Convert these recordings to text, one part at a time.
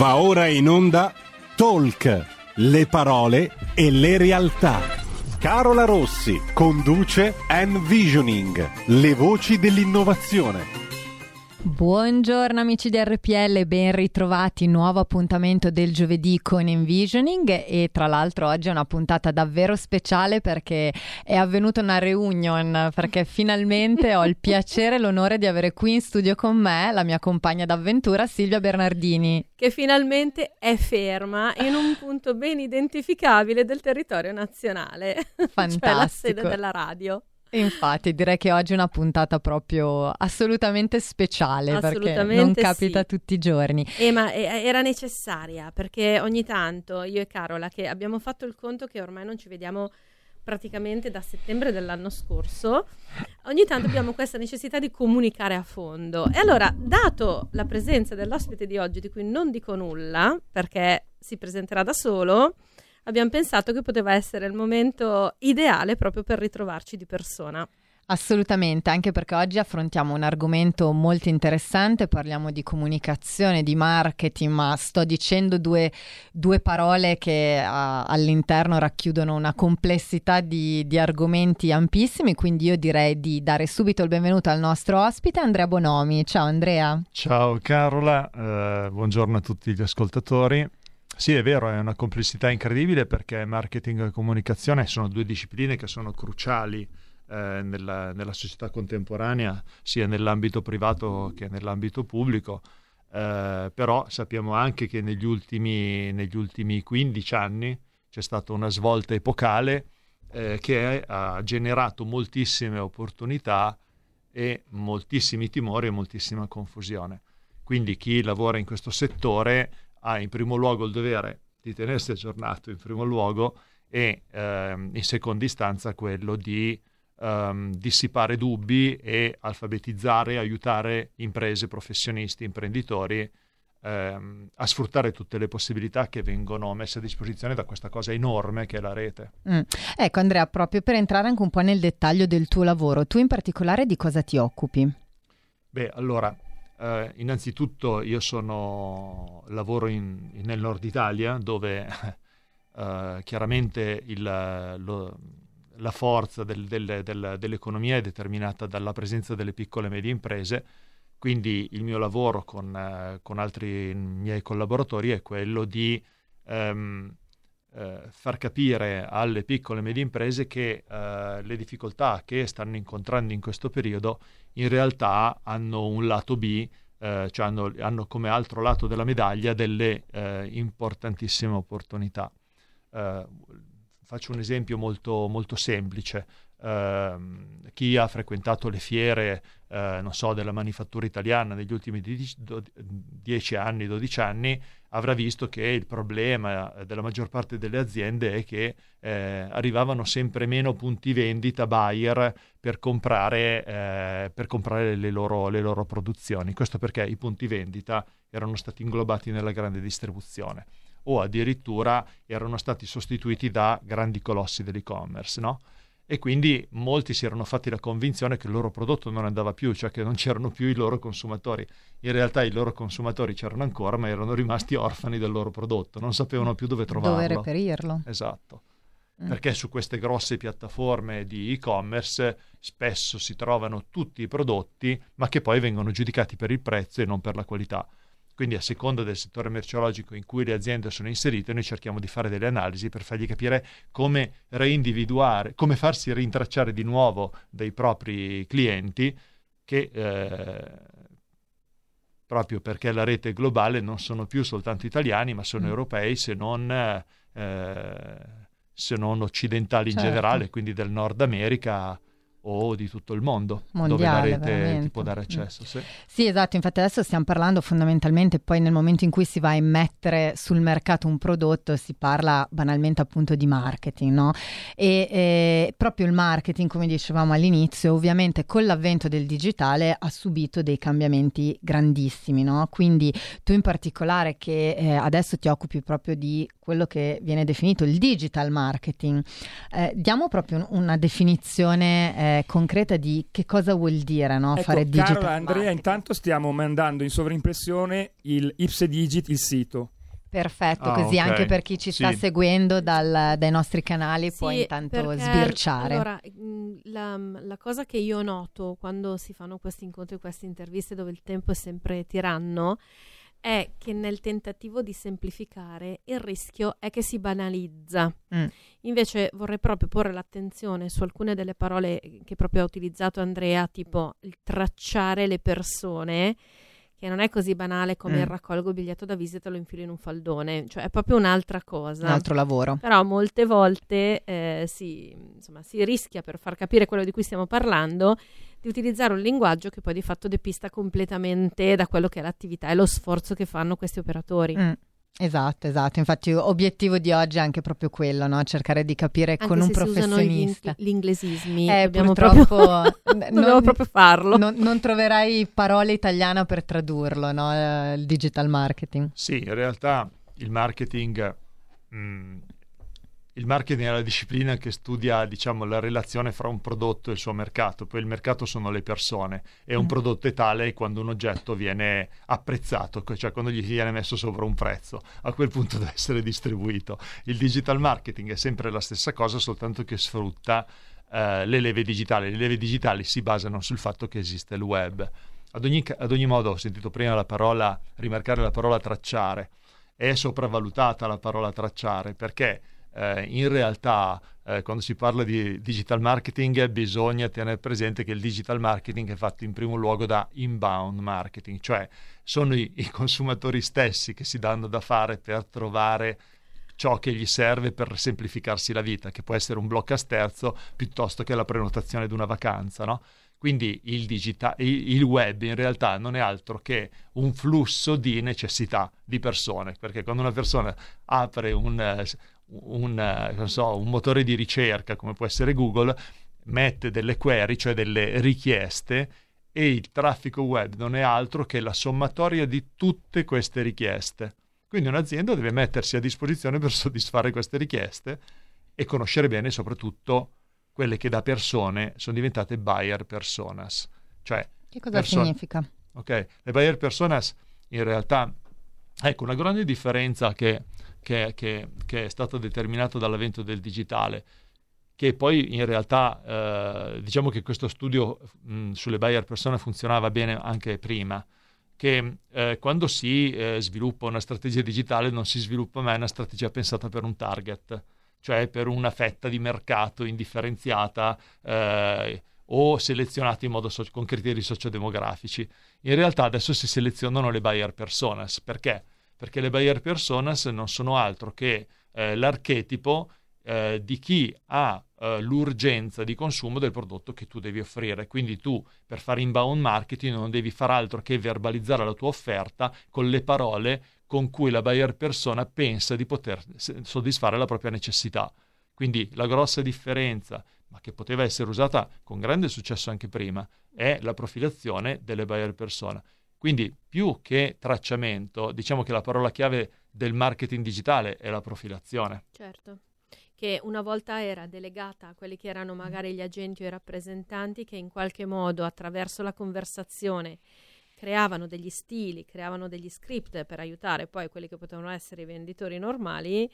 Va ora in onda Talk, le parole e le realtà. Carola Rossi conduce Envisioning, le voci dell'innovazione. Buongiorno amici di RPL, ben ritrovati, nuovo appuntamento del giovedì con Envisioning e tra l'altro oggi è una puntata davvero speciale perché è avvenuta una reunion, perché finalmente ho il piacere e l'onore di avere qui in studio con me la mia compagna d'avventura Silvia Bernardini. Che finalmente è ferma in un punto ben identificabile del territorio nazionale, Fantastico. cioè la sede della radio. Infatti, direi che oggi è una puntata proprio assolutamente speciale Assolutamente perché non sì. capita tutti i giorni. Eh, ma eh, era necessaria perché ogni tanto io e Carola, che abbiamo fatto il conto che ormai non ci vediamo praticamente da settembre dell'anno scorso, ogni tanto abbiamo questa necessità di comunicare a fondo. E allora, dato la presenza dell'ospite di oggi, di cui non dico nulla perché si presenterà da solo, abbiamo pensato che poteva essere il momento ideale proprio per ritrovarci di persona. Assolutamente, anche perché oggi affrontiamo un argomento molto interessante, parliamo di comunicazione, di marketing, ma sto dicendo due, due parole che uh, all'interno racchiudono una complessità di, di, argomenti ampissimi, quindi io direi di dare subito il benvenuto al nostro ospite Andrea Bonomi. Ciao Andrea. Ciao Carola, eh, buongiorno a tutti gli ascoltatori. Sì, è vero, è una complessità incredibile perché marketing e comunicazione sono due discipline che sono cruciali eh, nella, nella, società contemporanea, sia nell'ambito privato che nell'ambito pubblico. Eh, però sappiamo anche che negli ultimi, negli ultimi 15 anni c'è stata una svolta epocale eh, che ha generato moltissime opportunità e moltissimi timori e moltissima confusione. Quindi chi lavora in questo settore ha in primo luogo il dovere di tenersi aggiornato in primo luogo e ehm, in seconda istanza quello di ehm, dissipare dubbi e alfabetizzare, aiutare imprese, professionisti, imprenditori ehm, a sfruttare tutte le possibilità che vengono messe a disposizione da questa cosa enorme che è la rete. Mm. Ecco Andrea, proprio per entrare anche un po' nel dettaglio del tuo lavoro, tu in particolare di cosa ti occupi? Beh, allora, Uh, innanzitutto io sono, lavoro in, in, nel nord Italia dove uh, chiaramente il, lo, la forza del, del, del, dell'economia è determinata dalla presenza delle piccole e medie imprese, quindi il mio lavoro con, uh, con altri miei collaboratori è quello di um, far capire alle piccole e medie imprese che le difficoltà che stanno incontrando in questo periodo in realtà hanno un lato B, eh, cioè hanno, hanno, come altro lato della medaglia delle eh, importantissime opportunità. Eh, faccio un esempio molto, molto semplice. Uh, chi ha frequentato le fiere, non so, della manifattura italiana negli ultimi 10 anni, 12 anni, avrà visto che il problema della maggior parte delle aziende è che eh, arrivavano sempre meno punti vendita, buyer, per comprare, eh, per comprare le, loro, le loro produzioni. Questo perché i punti vendita erano stati inglobati nella grande distribuzione o addirittura erano stati sostituiti da grandi colossi dell'e-commerce, no? E quindi molti si erano fatti la convinzione che il loro prodotto non andava più, cioè che non c'erano più i loro consumatori. In realtà i loro consumatori c'erano ancora, ma erano rimasti orfani del loro prodotto, non sapevano più dove trovarlo. Dove reperirlo. Esatto. Mm. Perché su queste grosse piattaforme di e-commerce spesso si trovano tutti i prodotti, ma che poi vengono giudicati per il prezzo e non per la qualità. Quindi a seconda del settore merceologico in cui le aziende sono inserite, noi cerchiamo di fare delle analisi per fargli capire come reindividuare, come farsi rintracciare di nuovo dai propri clienti che eh, proprio perché la rete globale non sono più soltanto italiani, ma sono mm. europei, se non, eh, se non occidentali certo. in generale, quindi del Nord America o di tutto il mondo Mondiale, dove la rete ti può dare accesso. Sì. sì. esatto, infatti adesso stiamo parlando fondamentalmente poi nel momento in cui si va a immettere sul mercato un prodotto si parla banalmente appunto di marketing, no? E eh, proprio il marketing, come dicevamo all'inizio, ovviamente con l'avvento del digitale ha subito dei cambiamenti grandissimi, no? Quindi tu in particolare che eh, adesso ti occupi proprio di quello che viene definito il digital marketing, eh, diamo proprio una definizione eh, concreta di che cosa vuol dire no? ecco, fare digital Carola, Andrea, marketing. intanto stiamo mandando in sovrimpressione il Ipse Digit, il sito. Perfetto, Ah, così ok. anche per chi ci sta Sì. seguendo dal- dai nostri canali può Sì, intanto perché, sbirciare. Allora, mh, la, la cosa che io noto quando si fanno questi incontri, queste interviste dove il tempo è sempre tiranno, è che nel tentativo di semplificare il rischio è che si banalizza. Mm. Invece vorrei proprio porre l'attenzione su alcune delle parole che proprio ha utilizzato Andrea, tipo il tracciare le persone, che non è così banale come Mm. il raccolgo il biglietto da visita e lo infilo in un faldone, cioè è proprio un'altra cosa. Un altro lavoro. Però molte volte eh, si, insomma, si rischia, per far capire quello di cui stiamo parlando, di utilizzare un linguaggio che poi di fatto depista completamente da quello che è l'attività e lo sforzo che fanno questi operatori. Mm, Esatto, esatto. Infatti, obiettivo di oggi è anche proprio quello, no? cercare di capire Anche con un usano gli, professionista. gli inglesismi, Eh, dobbiamo purtroppo proprio, n- dobbiamo non- proprio farlo. Non, non troverai parole italiane per tradurlo, no? Eh, Il digital marketing. Sì, in realtà il marketing, mm, il marketing è la disciplina che studia, diciamo, la relazione fra un prodotto e il suo mercato. Poi il mercato sono le persone e un Mm. prodotto è tale quando un oggetto viene apprezzato, cioè quando gli viene messo sopra un prezzo. A quel punto deve essere distribuito. Il digital marketing è sempre la stessa cosa, soltanto che sfrutta eh, le leve digitali. Le leve digitali si basano sul fatto che esiste il web. Ad ogni, ad ogni modo, ho sentito prima la parola, rimarcare la parola tracciare. È sopravvalutata la parola tracciare perché eh, in realtà eh, quando si parla di digital marketing bisogna tenere presente che il digital marketing è fatto in primo luogo da inbound marketing, cioè sono i, i consumatori stessi che si danno da fare per trovare ciò che gli serve per semplificarsi la vita, che può essere un blocco a sterzo piuttosto che la prenotazione di una vacanza, no? Quindi il, digita- il web in realtà non è altro che un flusso di necessità di persone, perché quando una persona apre un, eh, un, eh, non so, un motore di ricerca come può essere Google, mette delle query, cioè delle richieste, e il traffico web non è altro che la sommatoria di tutte queste richieste. Quindi un'azienda deve mettersi a disposizione per soddisfare queste richieste e conoscere bene soprattutto quelle che da persone sono diventate buyer personas. Cioè, Che cosa Person- significa? ok, le buyer personas in realtà, ecco, una grande differenza che, che- che- che è stata determinata dall'avvento del digitale, che poi in realtà eh, diciamo che questo studio mh, sulle buyer persona funzionava bene anche prima, che eh, quando si eh, sviluppa una strategia digitale non si sviluppa mai una strategia pensata per un target, cioè per una fetta di mercato indifferenziata eh, o modo so- con criteri sociodemografici. In realtà adesso si selezionano le buyer personas, perché? Perché le buyer personas non sono altro che eh, l'archetipo eh, di chi ha eh, l'urgenza di consumo del prodotto che tu devi offrire. Quindi tu per fare inbound marketing non devi fare altro che verbalizzare la tua offerta con le parole con cui la buyer persona pensa di poter soddisfare la propria necessità. Quindi la grossa differenza, ma che poteva essere usata con grande successo anche prima, è la profilazione delle buyer persona. Quindi più che tracciamento, diciamo che la parola chiave del marketing digitale è la profilazione. Certo. Che una volta era delegata a quelli che erano magari gli agenti o i rappresentanti che in qualche modo attraverso la conversazione creavano degli stili, creavano degli script per aiutare poi quelli che potevano essere i venditori normali.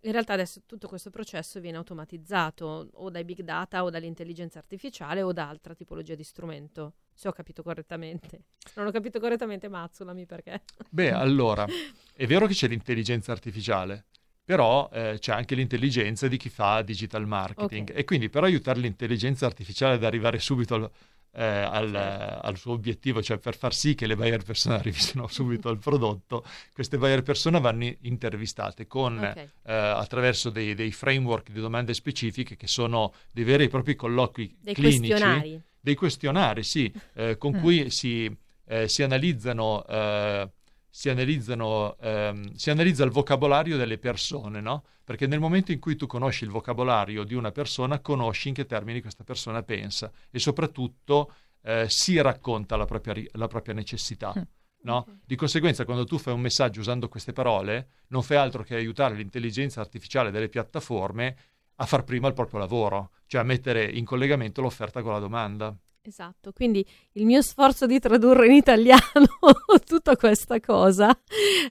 In realtà adesso tutto questo processo viene automatizzato o dai big data o dall'intelligenza artificiale o da altra tipologia di strumento. Se ho capito correttamente. Se non ho capito correttamente, mazzolami perché. Beh, allora, è vero che c'è l'intelligenza artificiale, però eh, c'è anche l'intelligenza di chi fa digital marketing Ok. e quindi per aiutare l'intelligenza artificiale ad arrivare subito al, eh, al, al suo obiettivo, cioè per far sì che le buyer persone arrivino subito al prodotto, queste buyer persone vanno intervistate con, Ok. eh, attraverso dei, dei framework di domande specifiche che sono dei veri e propri colloqui Dei clinici questionari. Dei questionari, sì, eh, con Mm. cui si, eh, si analizzano, eh, si, analizzano ehm, si analizza il vocabolario delle persone, no? Perché nel momento in cui tu conosci il vocabolario di una persona, conosci in che termini questa persona pensa e soprattutto eh, si racconta la propria, ri- la propria necessità. Mm. No? Di conseguenza, quando tu fai un messaggio usando queste parole, non fai altro che aiutare l'intelligenza artificiale delle piattaforme a far prima il proprio lavoro, cioè a mettere in collegamento l'offerta con la domanda. Esatto, quindi il mio sforzo di tradurre in italiano tutta questa cosa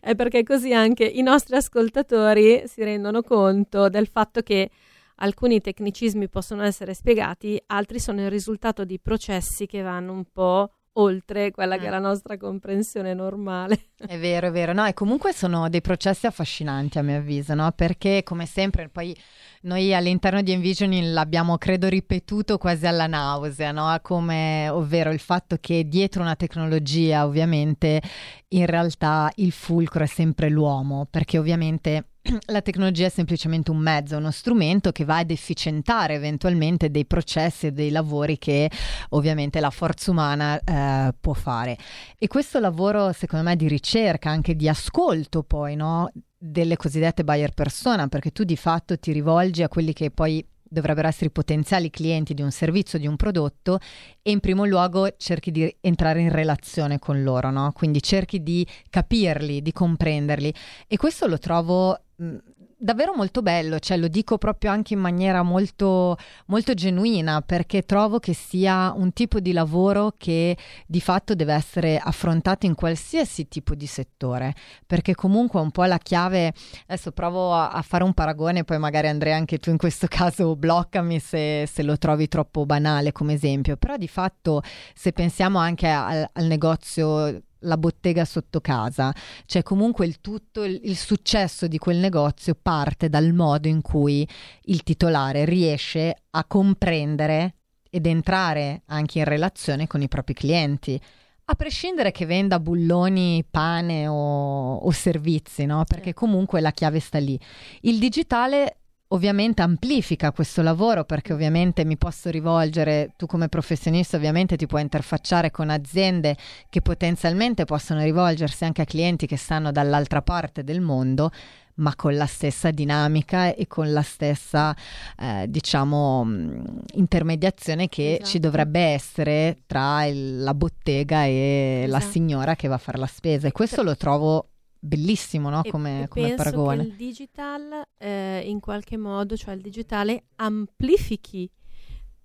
è perché così anche i nostri ascoltatori si rendono conto del fatto che alcuni tecnicismi possono essere spiegati, altri sono il risultato di processi che vanno un po' oltre quella che è la mm. nostra comprensione normale. È vero, è vero. No, e comunque sono dei processi affascinanti a mio avviso, no? Perché come sempre poi noi all'interno di Envisioning l'abbiamo credo ripetuto quasi alla nausea, no? Come, ovvero il fatto che dietro una tecnologia ovviamente in realtà il fulcro è sempre l'uomo, perché ovviamente la tecnologia è semplicemente un mezzo, uno strumento che va ad efficientare eventualmente dei processi e dei lavori che ovviamente la forza umana eh, può fare. E questo lavoro, secondo me, di ricerca, anche di ascolto poi, no? Delle cosiddette buyer persona, perché tu di fatto ti rivolgi a quelli che poi dovrebbero essere i potenziali clienti di un servizio, di un prodotto e in primo luogo cerchi di entrare in relazione con loro, no? Quindi cerchi di capirli, di comprenderli e questo lo trovo davvero molto bello, cioè lo dico proprio anche in maniera molto, molto genuina perché trovo che sia un tipo di lavoro che di fatto deve essere affrontato in qualsiasi tipo di settore, perché comunque un po' la chiave, adesso provo a, a fare un paragone, poi magari Andrea anche tu in questo caso bloccami se, se, lo trovi troppo banale come esempio, però di fatto se pensiamo anche al, al negozio la bottega sotto casa, cioè comunque il tutto, il, il, successo di quel negozio parte dal modo in cui il titolare riesce a comprendere ed entrare anche in relazione con i propri clienti. A prescindere che venda bulloni, pane o, o servizi, no? Perché comunque la chiave sta lì. Il digitale ovviamente amplifica questo lavoro perché ovviamente mi posso rivolgere, tu come professionista ovviamente ti puoi interfacciare con aziende che potenzialmente possono rivolgersi anche a clienti che stanno dall'altra parte del mondo, ma con la stessa dinamica e con la stessa, eh, diciamo, mm, intermediazione che esatto. ci dovrebbe essere tra il, la bottega e esatto. la signora che va a fare la spesa. E questo lo trovo bellissimo no? come, e come paragone. il digital eh, in qualche modo, cioè il digitale amplifichi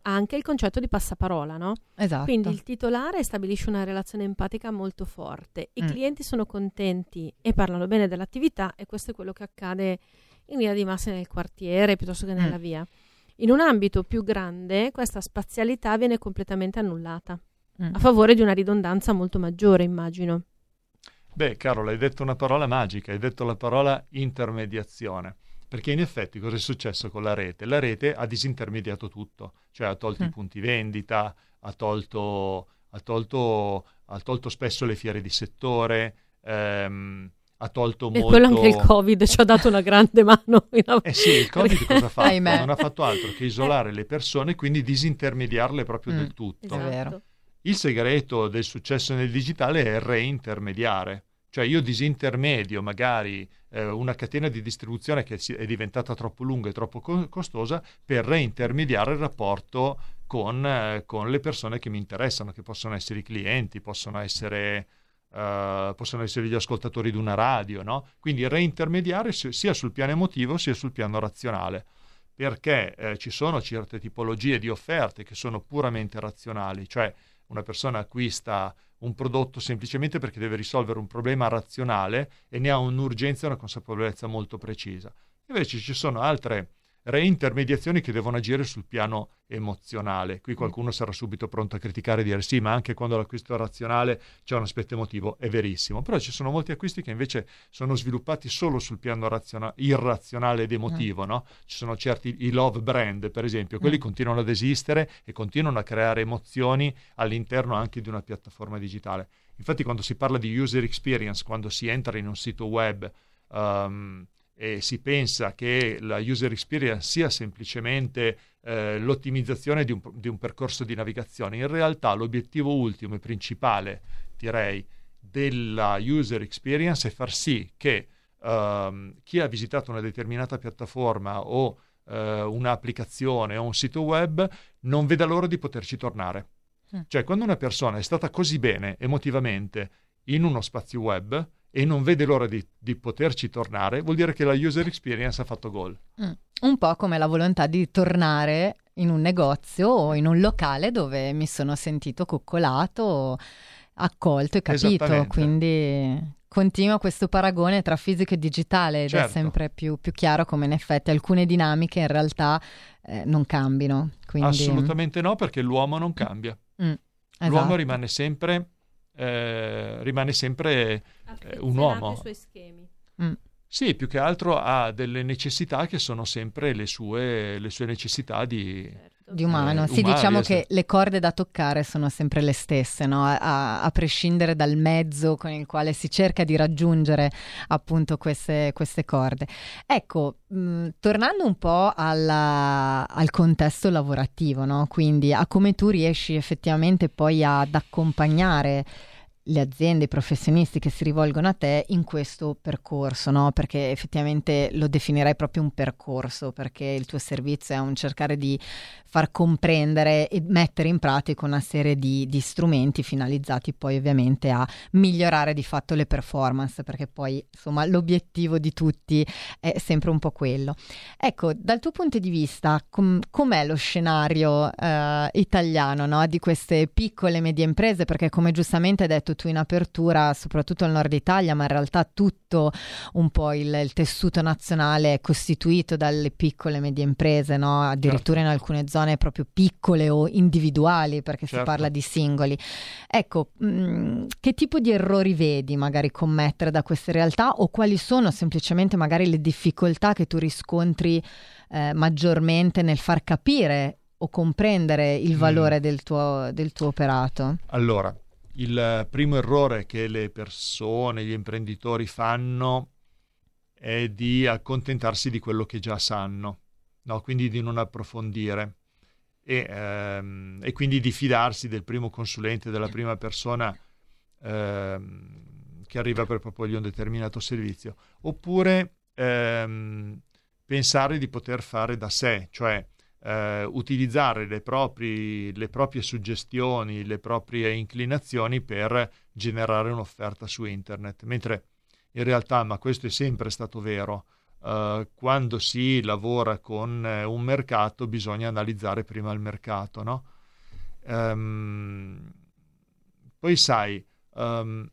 anche il concetto di passaparola, no? Esatto. Quindi il titolare stabilisce una relazione empatica molto forte, i mm. clienti sono contenti e parlano bene dell'attività e questo è quello che accade in linea di massa nel quartiere piuttosto che nella mm. via. In un ambito più grande questa spazialità viene completamente annullata mm. a favore di una ridondanza molto maggiore, immagino. Beh, Carola, hai detto una parola magica, hai detto la parola intermediazione. Perché in effetti cosa è successo con la rete? La rete ha disintermediato tutto, cioè ha tolto mm. i punti vendita, ha tolto, ha, tolto, ha tolto, spesso le fiere di settore, ehm, ha tolto e molto... E quello anche il Covid ci ha dato una grande mano. Av- eh sì, il Covid cosa ha fatto? non ha fatto altro che isolare le persone e quindi disintermediarle proprio mm. del tutto. Esatto. Il segreto del successo nel digitale è reintermediare, cioè io disintermedio magari eh, una catena di distribuzione che è diventata troppo lunga e troppo co- costosa per reintermediare il rapporto con, eh, con, le persone che mi interessano, che possono essere i clienti, possono essere, uh, possono essere gli ascoltatori di una radio, no? Quindi reintermediare sia sul piano emotivo sia sul piano razionale perché eh, ci sono certe tipologie di offerte che sono puramente razionali, cioè una persona acquista un prodotto semplicemente perché deve risolvere un problema razionale e ne ha un'urgenza e una consapevolezza molto precisa. Invece ci sono altre reintermediazioni che devono agire sul piano emozionale. Qui qualcuno sarà subito pronto a criticare e dire sì, ma anche quando l'acquisto è razionale c'è un aspetto emotivo, è verissimo, però ci sono molti acquisti che invece sono sviluppati solo sul piano raziona- irrazionale ed emotivo, mm. no? Ci sono certi, i love brand per esempio, quelli mm. continuano ad esistere e continuano a creare emozioni all'interno anche di una piattaforma digitale. Infatti quando si parla di user experience, quando si entra in un sito web, um, e si pensa che la user experience sia semplicemente eh, l'ottimizzazione di un, di un, percorso di navigazione, in realtà l'obiettivo ultimo e principale, direi, della user experience è far sì che uh, chi ha visitato una determinata piattaforma o uh, un'applicazione o un sito web non veda l'ora di poterci tornare. Mm. Cioè, quando una persona è stata così bene emotivamente in uno spazio web e non vede l'ora di di poterci tornare, vuol dire che la user experience ha fatto gol. Mm. Un po' come la volontà di tornare in un negozio o in un locale dove mi sono sentito coccolato, accolto e capito. Quindi continua questo paragone tra fisico e digitale ed certo. è sempre più, più, chiaro come in effetti alcune dinamiche in realtà eh, non cambino. Quindi... Assolutamente no, perché l'uomo non cambia. Mm, esatto. L'uomo rimane sempre, eh, rimane sempre eh, un uomo. i suoi schemi. Mm. Sì, più che altro ha delle necessità che sono sempre le sue, le sue necessità di, certo. Di umano. Eh, sì, umani, diciamo esatto. che le corde da toccare sono sempre le stesse, no? a, a, prescindere dal mezzo con il quale si cerca di raggiungere appunto queste, queste corde. Ecco, mh, tornando un po' alla, al contesto lavorativo, no? quindi a come tu riesci effettivamente poi ad accompagnare le aziende, i professionisti che si rivolgono a te in questo percorso, no? Perché effettivamente lo definirei proprio un percorso, perché il tuo servizio è un cercare di far comprendere e mettere in pratica una serie di, di strumenti finalizzati poi ovviamente a migliorare di fatto le performance, perché poi insomma l'obiettivo di tutti è sempre un po' quello. Ecco, dal tuo punto di vista, com- com'è lo scenario eh, italiano no? di queste piccole e medie imprese? Perché come giustamente hai detto tu in apertura, soprattutto il nord Italia, ma in realtà tutto un po' il, il tessuto nazionale è costituito dalle piccole e medie imprese, no? addirittura certo. in alcune zone proprio piccole o individuali, perché certo. si parla di singoli. Ecco, mh, mm, che tipo di errori vedi magari commettere da queste realtà o quali sono semplicemente magari le difficoltà che tu riscontri eh, maggiormente nel far capire o comprendere il mm. valore mm. del, tuo, del tuo operato? Allora, il primo errore che le persone, gli imprenditori fanno è di accontentarsi di quello che già sanno, no? quindi di non approfondire. E, ehm, e, quindi di fidarsi del primo consulente, della prima persona ehm, che arriva per proporgli un determinato servizio, oppure ehm, pensare di poter fare da sé, cioè eh, utilizzare le, propri, le, proprie suggestioni, le proprie inclinazioni per generare un'offerta su internet, mentre in realtà, ma questo è sempre stato vero, eh, quando si lavora con eh, un mercato bisogna analizzare prima il mercato, no? Um, poi sai, um,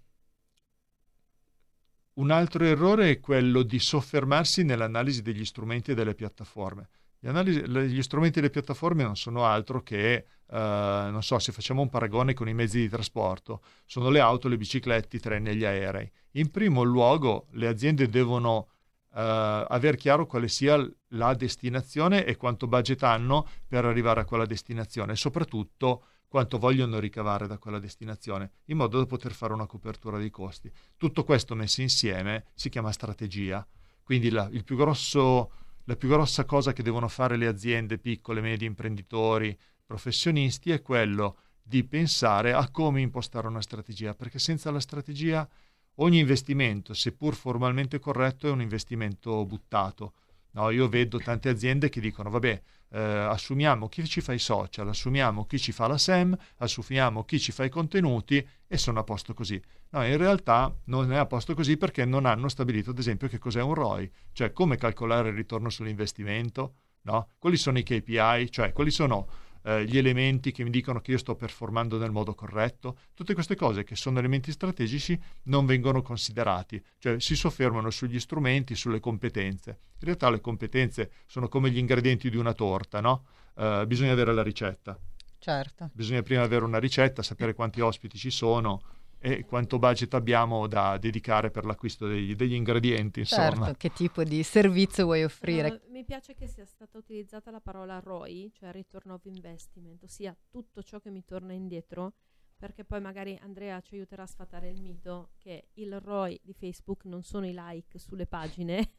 un altro errore è quello di soffermarsi nell'analisi degli strumenti e delle piattaforme. Analisi, gli strumenti delle piattaforme non sono altro che, uh, non so, se facciamo un paragone con i mezzi di trasporto, sono le auto, le biciclette, i treni e gli aerei. In primo luogo le aziende devono uh, aver chiaro quale sia la destinazione e quanto budget hanno per arrivare a quella destinazione e soprattutto quanto vogliono ricavare da quella destinazione, in modo da poter fare una copertura dei costi. Tutto questo messo insieme si chiama strategia. Quindi la, il più grosso la più grossa cosa che devono fare le aziende piccole, medie, imprenditori, professionisti è quello di pensare a come impostare una strategia, perché senza la strategia ogni investimento, seppur formalmente corretto, è un investimento buttato. No, io vedo tante aziende che dicono, vabbè, eh, assumiamo chi ci fa i social, assumiamo chi ci fa la SEM, assumiamo chi ci fa i contenuti e sono a posto così. No, in realtà non è a posto così perché non hanno stabilito, ad esempio, che cos'è un ROI, cioè come calcolare il ritorno sull'investimento, no? quali sono i KPI, cioè quali sono eh, gli elementi che mi dicono che io sto performando nel modo corretto. Tutte queste cose che sono elementi strategici non vengono considerati, cioè si soffermano sugli strumenti, sulle competenze. In realtà le competenze sono come gli ingredienti di una torta, no? Eh, bisogna avere la ricetta. Certo. Bisogna prima avere una ricetta, sapere quanti ospiti ci sono, e quanto budget abbiamo da dedicare per l'acquisto degli, degli ingredienti. Insomma. Certo, che tipo di servizio vuoi offrire? No, mi piace che sia stata utilizzata la parola ROI, cioè Return of Investment, ossia tutto ciò che mi torna indietro, perché poi magari Andrea ci aiuterà a sfatare il mito che il ROI di Facebook non sono i like sulle pagine,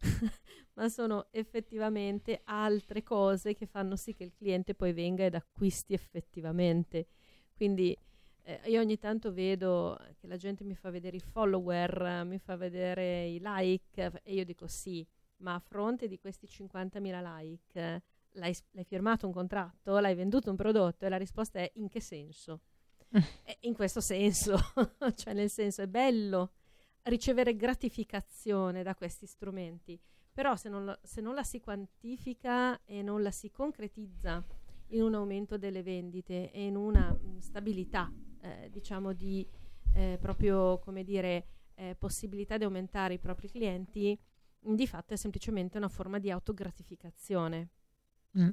ma sono effettivamente altre cose che fanno sì che il cliente poi venga ed acquisti effettivamente. Quindi eh, io ogni tanto vedo che la gente mi fa vedere i follower, mi fa vedere i like e io dico sì, ma a fronte di questi 50.000 like l'hai, l'hai firmato un contratto, l'hai venduto un prodotto e la risposta è in che senso? in questo senso, cioè nel senso è bello ricevere gratificazione da questi strumenti, però se non, la, se non la si quantifica e non la si concretizza in un aumento delle vendite e in una mh, mm, stabilità, eh, diciamo, di eh, proprio, come dire, eh, possibilità di aumentare i propri clienti, di fatto è semplicemente una forma di autogratificazione. Mm.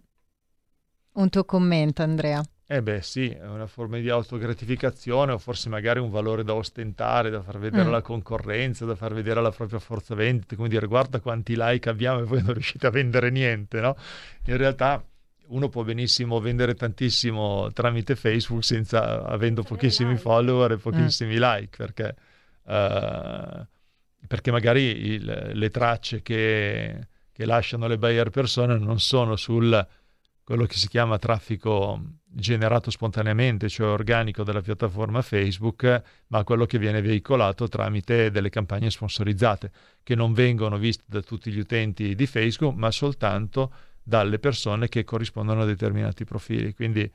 Un tuo commento, Andrea? Eh beh sì, è una forma di autogratificazione o forse magari un valore da ostentare, da far vedere mm. la concorrenza, da far vedere la propria forza vendita, come dire guarda quanti like abbiamo e voi non riuscite a vendere niente, no? In realtà uno può benissimo vendere tantissimo tramite Facebook senza avendo pochissimi like. follower e pochissimi mm. like, perché, uh, perché magari il, le tracce che, che lasciano le buyer persone non sono sul quello che si chiama traffico generato spontaneamente, cioè organico della piattaforma Facebook, ma quello che viene veicolato tramite delle campagne sponsorizzate, che non vengono viste da tutti gli utenti di Facebook, ma soltanto dalle persone che corrispondono a determinati profili. Quindi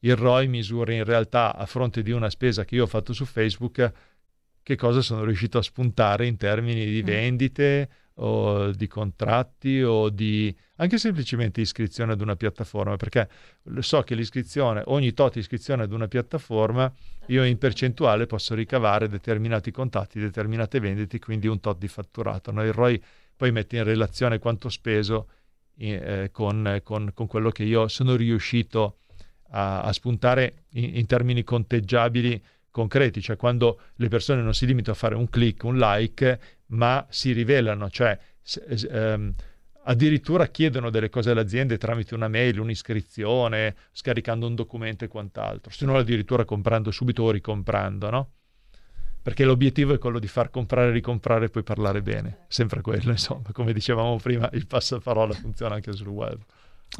il ROI misura in realtà a fronte di una spesa che io ho fatto su Facebook che cosa sono riuscito a spuntare in termini di mm. vendite, o di contratti o di anche semplicemente iscrizione ad una piattaforma, perché so che l'iscrizione, ogni tot iscrizione ad una piattaforma, io in percentuale posso ricavare determinati contatti, determinate vendite, quindi un tot di fatturato. No? Il ROI poi mette in relazione quanto speso eh, con, con, con, quello che io sono riuscito a, a spuntare in, in termini conteggiabili concreti, cioè quando le persone non si limitano a fare un click, un like, ma si rivelano, cioè ehm, addirittura chiedono delle cose alle aziende tramite una mail, un'iscrizione, scaricando un documento e quant'altro, se non addirittura comprando subito o ricomprando, no? Perché l'obiettivo è quello di far comprare, ricomprare e poi parlare bene, sempre quello, insomma, come dicevamo prima, il passaparola funziona anche sul web.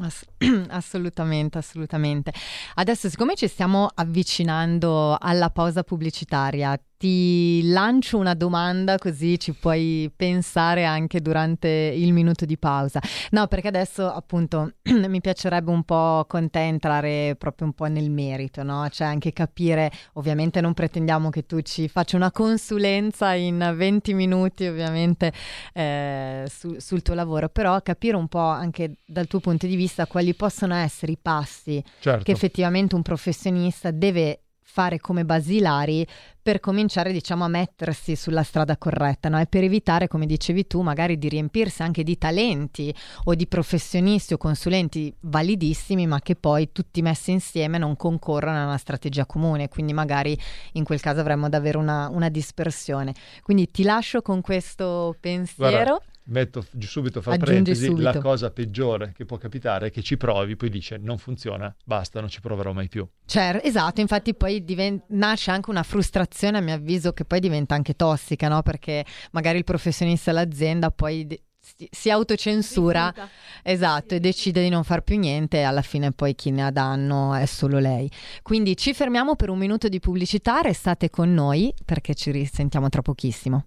Ass- assolutamente, assolutamente. Adesso, siccome ci stiamo avvicinando alla pausa pubblicitaria, ti lancio una domanda così ci puoi pensare anche durante il minuto di pausa. No, perché adesso appunto mi piacerebbe un po' con te entrare proprio un po' nel merito, no? Cioè anche capire, ovviamente non pretendiamo che tu ci faccia una consulenza in 20 minuti ovviamente eh, su, sul tuo lavoro, però capire un po' anche dal tuo punto di vista quali possono essere i passi certo. che effettivamente un professionista deve fare come basilari per cominciare diciamo a mettersi sulla strada corretta no? e per evitare come dicevi tu magari di riempirsi anche di talenti o di professionisti o consulenti validissimi ma che poi tutti messi insieme non concorrono a una strategia comune quindi magari in quel caso avremmo davvero una, una dispersione quindi ti lascio con questo pensiero Guarda metto subito fra parentesi subito. la cosa peggiore che può capitare è che ci provi poi dice non funziona basta non ci proverò mai più certo esatto infatti poi divent- nasce anche una frustrazione a mio avviso che poi diventa anche tossica no perché magari il professionista e l'azienda poi de- si autocensura Rifiuta. esatto sì. e decide di non far più niente e alla fine poi chi ne ha danno è solo lei quindi ci fermiamo per un minuto di pubblicità restate con noi perché ci risentiamo tra pochissimo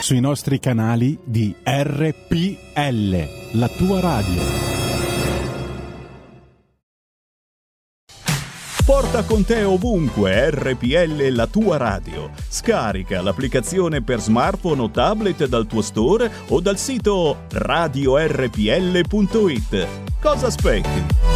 sui nostri canali di RPL, la tua radio. Porta con te ovunque RPL la tua radio. Scarica l'applicazione per smartphone o tablet dal tuo store o dal sito radiorpl.it. Cosa aspetti?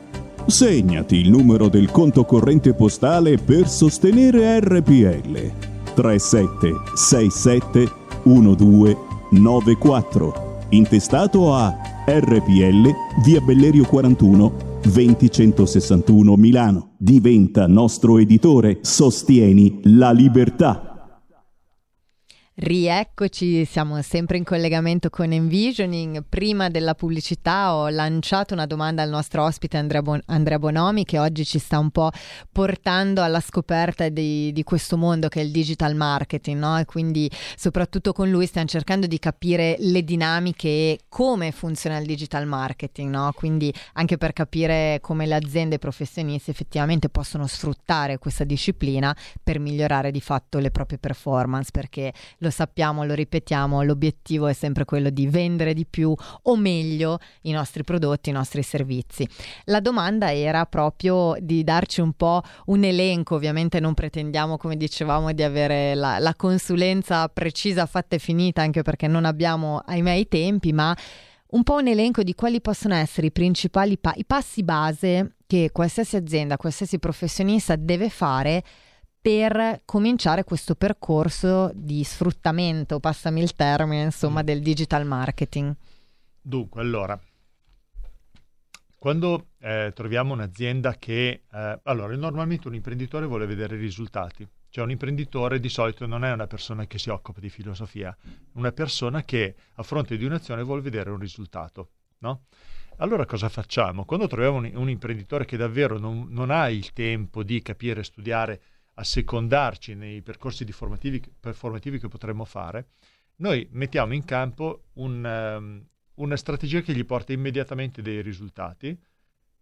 Segnati il numero del conto corrente postale per sostenere RPL. 3767 1294. Intestato a RPL via Bellerio 41 20161 Milano. Diventa nostro editore. Sostieni la libertà. Rieccoci, siamo sempre in collegamento con Envisioning. Prima della pubblicità ho lanciato una domanda al nostro ospite Andrea, Bon- Andrea Bonomi che oggi ci sta un po' portando alla scoperta di, di questo mondo che è il digital marketing, no? E quindi soprattutto con lui stiamo cercando di capire le dinamiche e come funziona il digital marketing, no? Quindi anche per capire come le aziende e effettivamente possono sfruttare questa disciplina per migliorare di fatto le proprie performance, perché lo sappiamo, lo ripetiamo, l'obiettivo è sempre quello di vendere di più o meglio i nostri prodotti, i nostri servizi. La domanda era proprio di darci un po' un elenco, ovviamente non pretendiamo, come dicevamo, di avere la, la consulenza precisa, fatta e finita, anche perché non abbiamo, ahimè, i tempi, ma un po' un elenco di quali possono essere i principali pa- i passi base che qualsiasi azienda, qualsiasi professionista deve fare per cominciare questo percorso di sfruttamento, passami il termine, insomma, del digital marketing. Dunque, allora, quando eh, troviamo un'azienda che... eh, allora, normalmente un imprenditore vuole vedere i risultati. Cioè un imprenditore di solito non è una persona che si occupa di filosofia, una persona che a fronte di un'azione vuole vedere un risultato, no? Allora cosa facciamo? Quando troviamo un, un imprenditore che davvero non, non ha il tempo di capire, studiare, assecondarci nei percorsi formativi, formativi che potremmo fare, noi mettiamo in campo un, um, una strategia che gli porta immediatamente dei risultati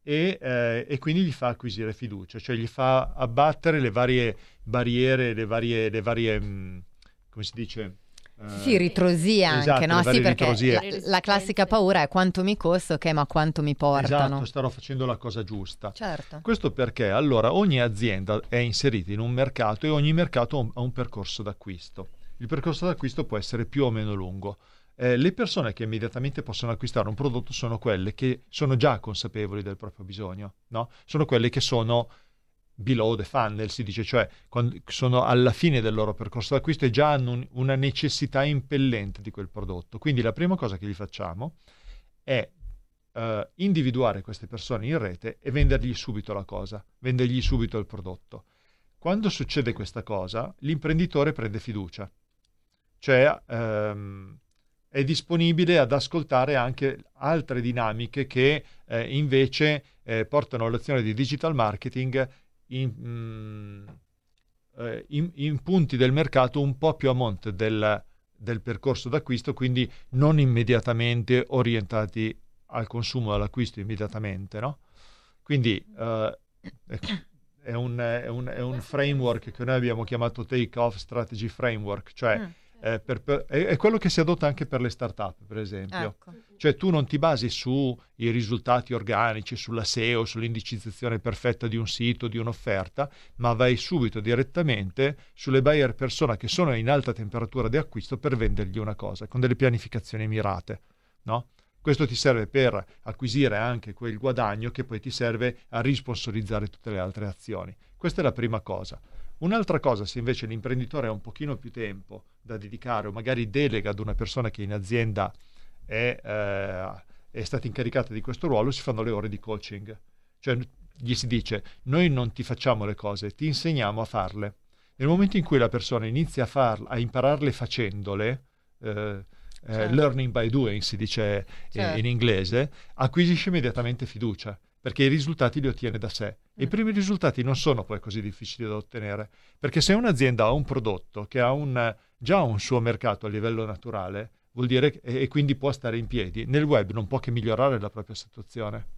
e, eh, e, quindi gli fa acquisire fiducia, cioè gli fa abbattere le varie barriere, le varie, le varie mh, come si dice? Sì, ritrosia esatto, anche, no? le Sì, perché la, la classica paura è quanto mi costa, ok, ma quanto mi portano. Esatto, starò facendo la cosa giusta. Certo. Questo perché allora ogni azienda è inserita in un mercato e ogni mercato ha un, ha un percorso d'acquisto. Il percorso d'acquisto può essere più o meno lungo. Eh, le persone che immediatamente possono acquistare un prodotto sono quelle che sono già consapevoli del proprio bisogno, no? Sono quelle che sono below the funnel, si dice, cioè sono alla fine del loro percorso d'acquisto e già hanno un, una necessità impellente di quel prodotto. Quindi la prima cosa che gli facciamo è eh, individuare queste persone in rete e vendergli subito la cosa, vendergli subito il prodotto. Quando succede questa cosa, l'imprenditore prende fiducia, cioè ehm, è disponibile ad ascoltare anche altre dinamiche che eh, invece eh, portano all'azione di digital marketing in, mm, eh, in, in, punti del mercato un po' più a monte del, del percorso d'acquisto, quindi non immediatamente orientati al consumo e all'acquisto immediatamente. No? Quindi eh, è, un, è, un, è, un, framework che noi abbiamo chiamato Take Off Strategy Framework, cioè mm. Eh, per, per, è, è, quello che si adotta anche per le start-up, per esempio. Ecco. Cioè tu non ti basi sui risultati organici, sulla SEO, sull'indicizzazione perfetta di un sito, di un'offerta, ma vai subito direttamente sulle buyer persona che sono in alta temperatura di acquisto per vendergli una cosa, con delle pianificazioni mirate. No? Questo ti serve per acquisire anche quel guadagno che poi ti serve a risponsorizzare tutte le altre azioni. Questa è la prima cosa. Un'altra cosa, se invece l'imprenditore ha un pochino più tempo da dedicare o magari delega ad una persona che in azienda è, eh, è stata incaricata di questo ruolo, si fanno le ore di coaching. Cioè gli si dice, noi non ti facciamo le cose, ti insegniamo a farle. Nel momento in cui la persona inizia a, farla, a impararle facendole, eh, eh, Certo. learning by doing si dice eh, Certo. in inglese, acquisisce immediatamente fiducia perché i risultati li ottiene da sé. E i Mm. primi risultati non sono poi così difficili da ottenere, perché se un'azienda ha un prodotto che ha un, già un suo mercato a livello naturale, vuol dire che- e, e quindi può stare in piedi, nel web non può che migliorare la propria situazione.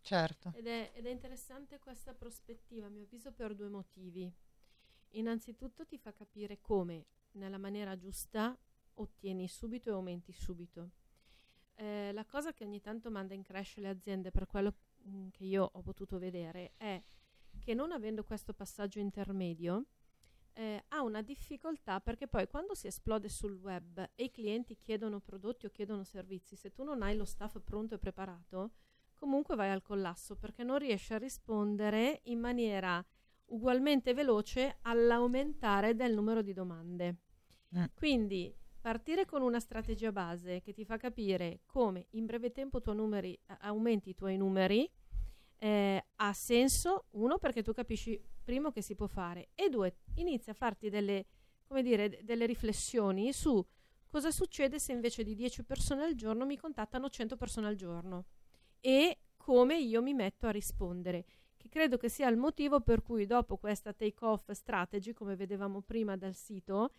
Certo. Ed è, ed è interessante questa prospettiva, a mio avviso, per due motivi. Innanzitutto ti fa capire come, nella maniera giusta, ottieni subito e aumenti subito. Eh, la cosa che ogni tanto manda in crash le aziende, per quello mm, che io ho potuto vedere, è che non avendo questo passaggio intermedio, eh, ha una difficoltà perché poi quando si esplode sul web e i clienti chiedono prodotti o chiedono servizi, se tu non hai lo staff pronto e preparato, comunque vai al collasso perché non riesci a rispondere in maniera ugualmente veloce all'aumentare del numero di domande. Mm. Quindi partire con una strategia base che ti fa capire come in breve tempo numeri, aumenti i tuoi numeri eh, ha senso, uno perché tu capisci primo che si può fare e due inizia a farti delle, dire, delle riflessioni su cosa succede se invece di 10 persone al giorno mi contattano 100 persone al giorno e come io mi metto a rispondere che credo che sia il motivo per cui dopo questa take off strategy come vedevamo prima dal sito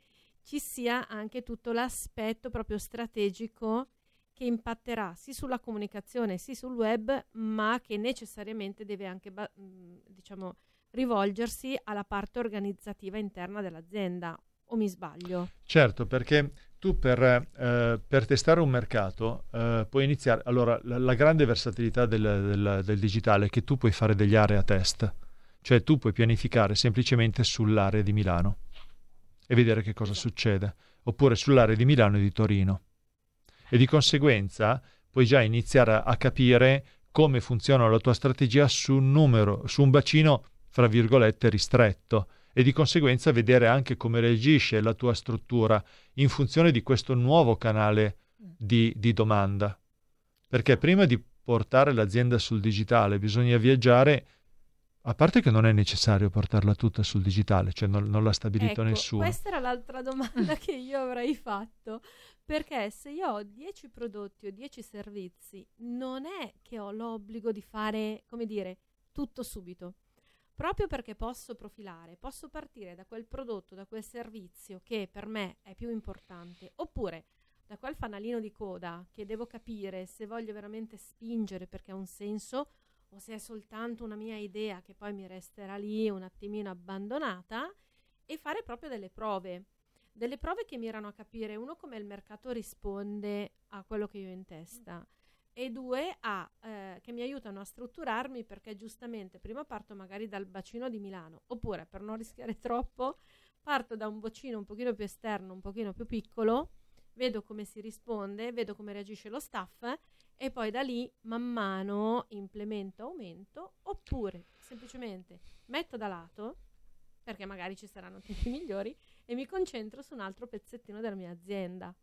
ci sia anche tutto l'aspetto proprio strategico che impatterà sì sulla comunicazione sì sul web ma che necessariamente deve anche ba- mh, diciamo rivolgersi alla parte organizzativa interna dell'azienda o mi sbaglio? Certo, perché tu per, eh, per testare un mercato eh, puoi iniziare. Allora, la, la grande versatilità del, del- del digitale è che tu puoi fare degli area test, cioè tu puoi pianificare semplicemente sull'area di Milano e vedere che cosa succede, oppure sull'area di Milano e di Torino. E di conseguenza puoi già iniziare a, capire come funziona la tua strategia su un numero, su un bacino, fra virgolette, ristretto e di conseguenza vedere anche come reagisce la tua struttura in funzione di questo nuovo canale di, di domanda. Perché prima di portare l'azienda sul digitale bisogna viaggiare, a parte che non è necessario portarla tutta sul digitale, cioè non, non l'ha stabilito Ecco, nessuno. Questa era l'altra domanda che io avrei fatto. Perché se io ho 10 prodotti o 10 servizi, non è che ho l'obbligo di fare, come dire, tutto subito. Proprio perché posso profilare, posso partire da quel prodotto, da quel servizio che per me è più importante, oppure da quel fanalino di coda che devo capire se voglio veramente spingere perché ha un senso o se è soltanto una mia idea che poi mi resterà lì un attimino abbandonata e fare proprio delle prove. Delle prove che mirano a capire uno come il mercato risponde a quello che io ho in testa e due a, eh, che mi aiutano a strutturarmi perché giustamente prima parto magari dal bacino di Milano oppure per non rischiare troppo parto da un bacino un pochino più esterno, un pochino più piccolo, vedo come si risponde, vedo come reagisce lo staff e poi da lì man mano implemento aumento oppure semplicemente metto da lato perché magari ci saranno tempi migliori e mi concentro su un altro pezzettino della mia azienda.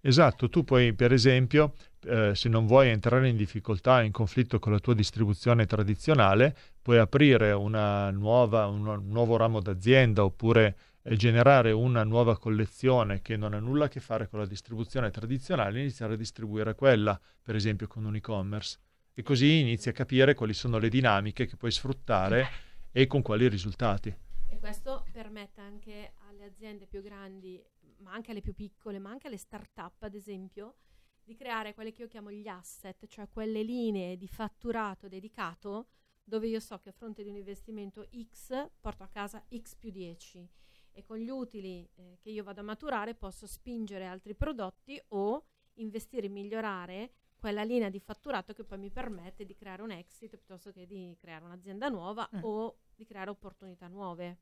Esatto, tu puoi per esempio, eh, se non vuoi entrare in difficoltà, in conflitto con la tua distribuzione tradizionale, puoi aprire una nuova, un, un nuovo ramo d'azienda oppure generare una nuova collezione che non ha nulla a che fare con la distribuzione tradizionale iniziare a distribuire quella, per esempio con un e-commerce. E così inizi a capire quali sono le dinamiche che puoi sfruttare e con quali risultati. E questo permette anche alle aziende più grandi, ma anche alle più piccole, ma anche alle start-up, ad esempio, di creare quelle che io chiamo gli asset, cioè quelle linee di fatturato dedicato dove io so che a fronte di un investimento X porto a casa X più 10 e con gli utili eh, che io vado a maturare posso spingere altri prodotti o investire in migliorare quella linea di fatturato che poi mi permette di creare un exit piuttosto che di creare un'azienda nuova Mm. o di creare opportunità nuove.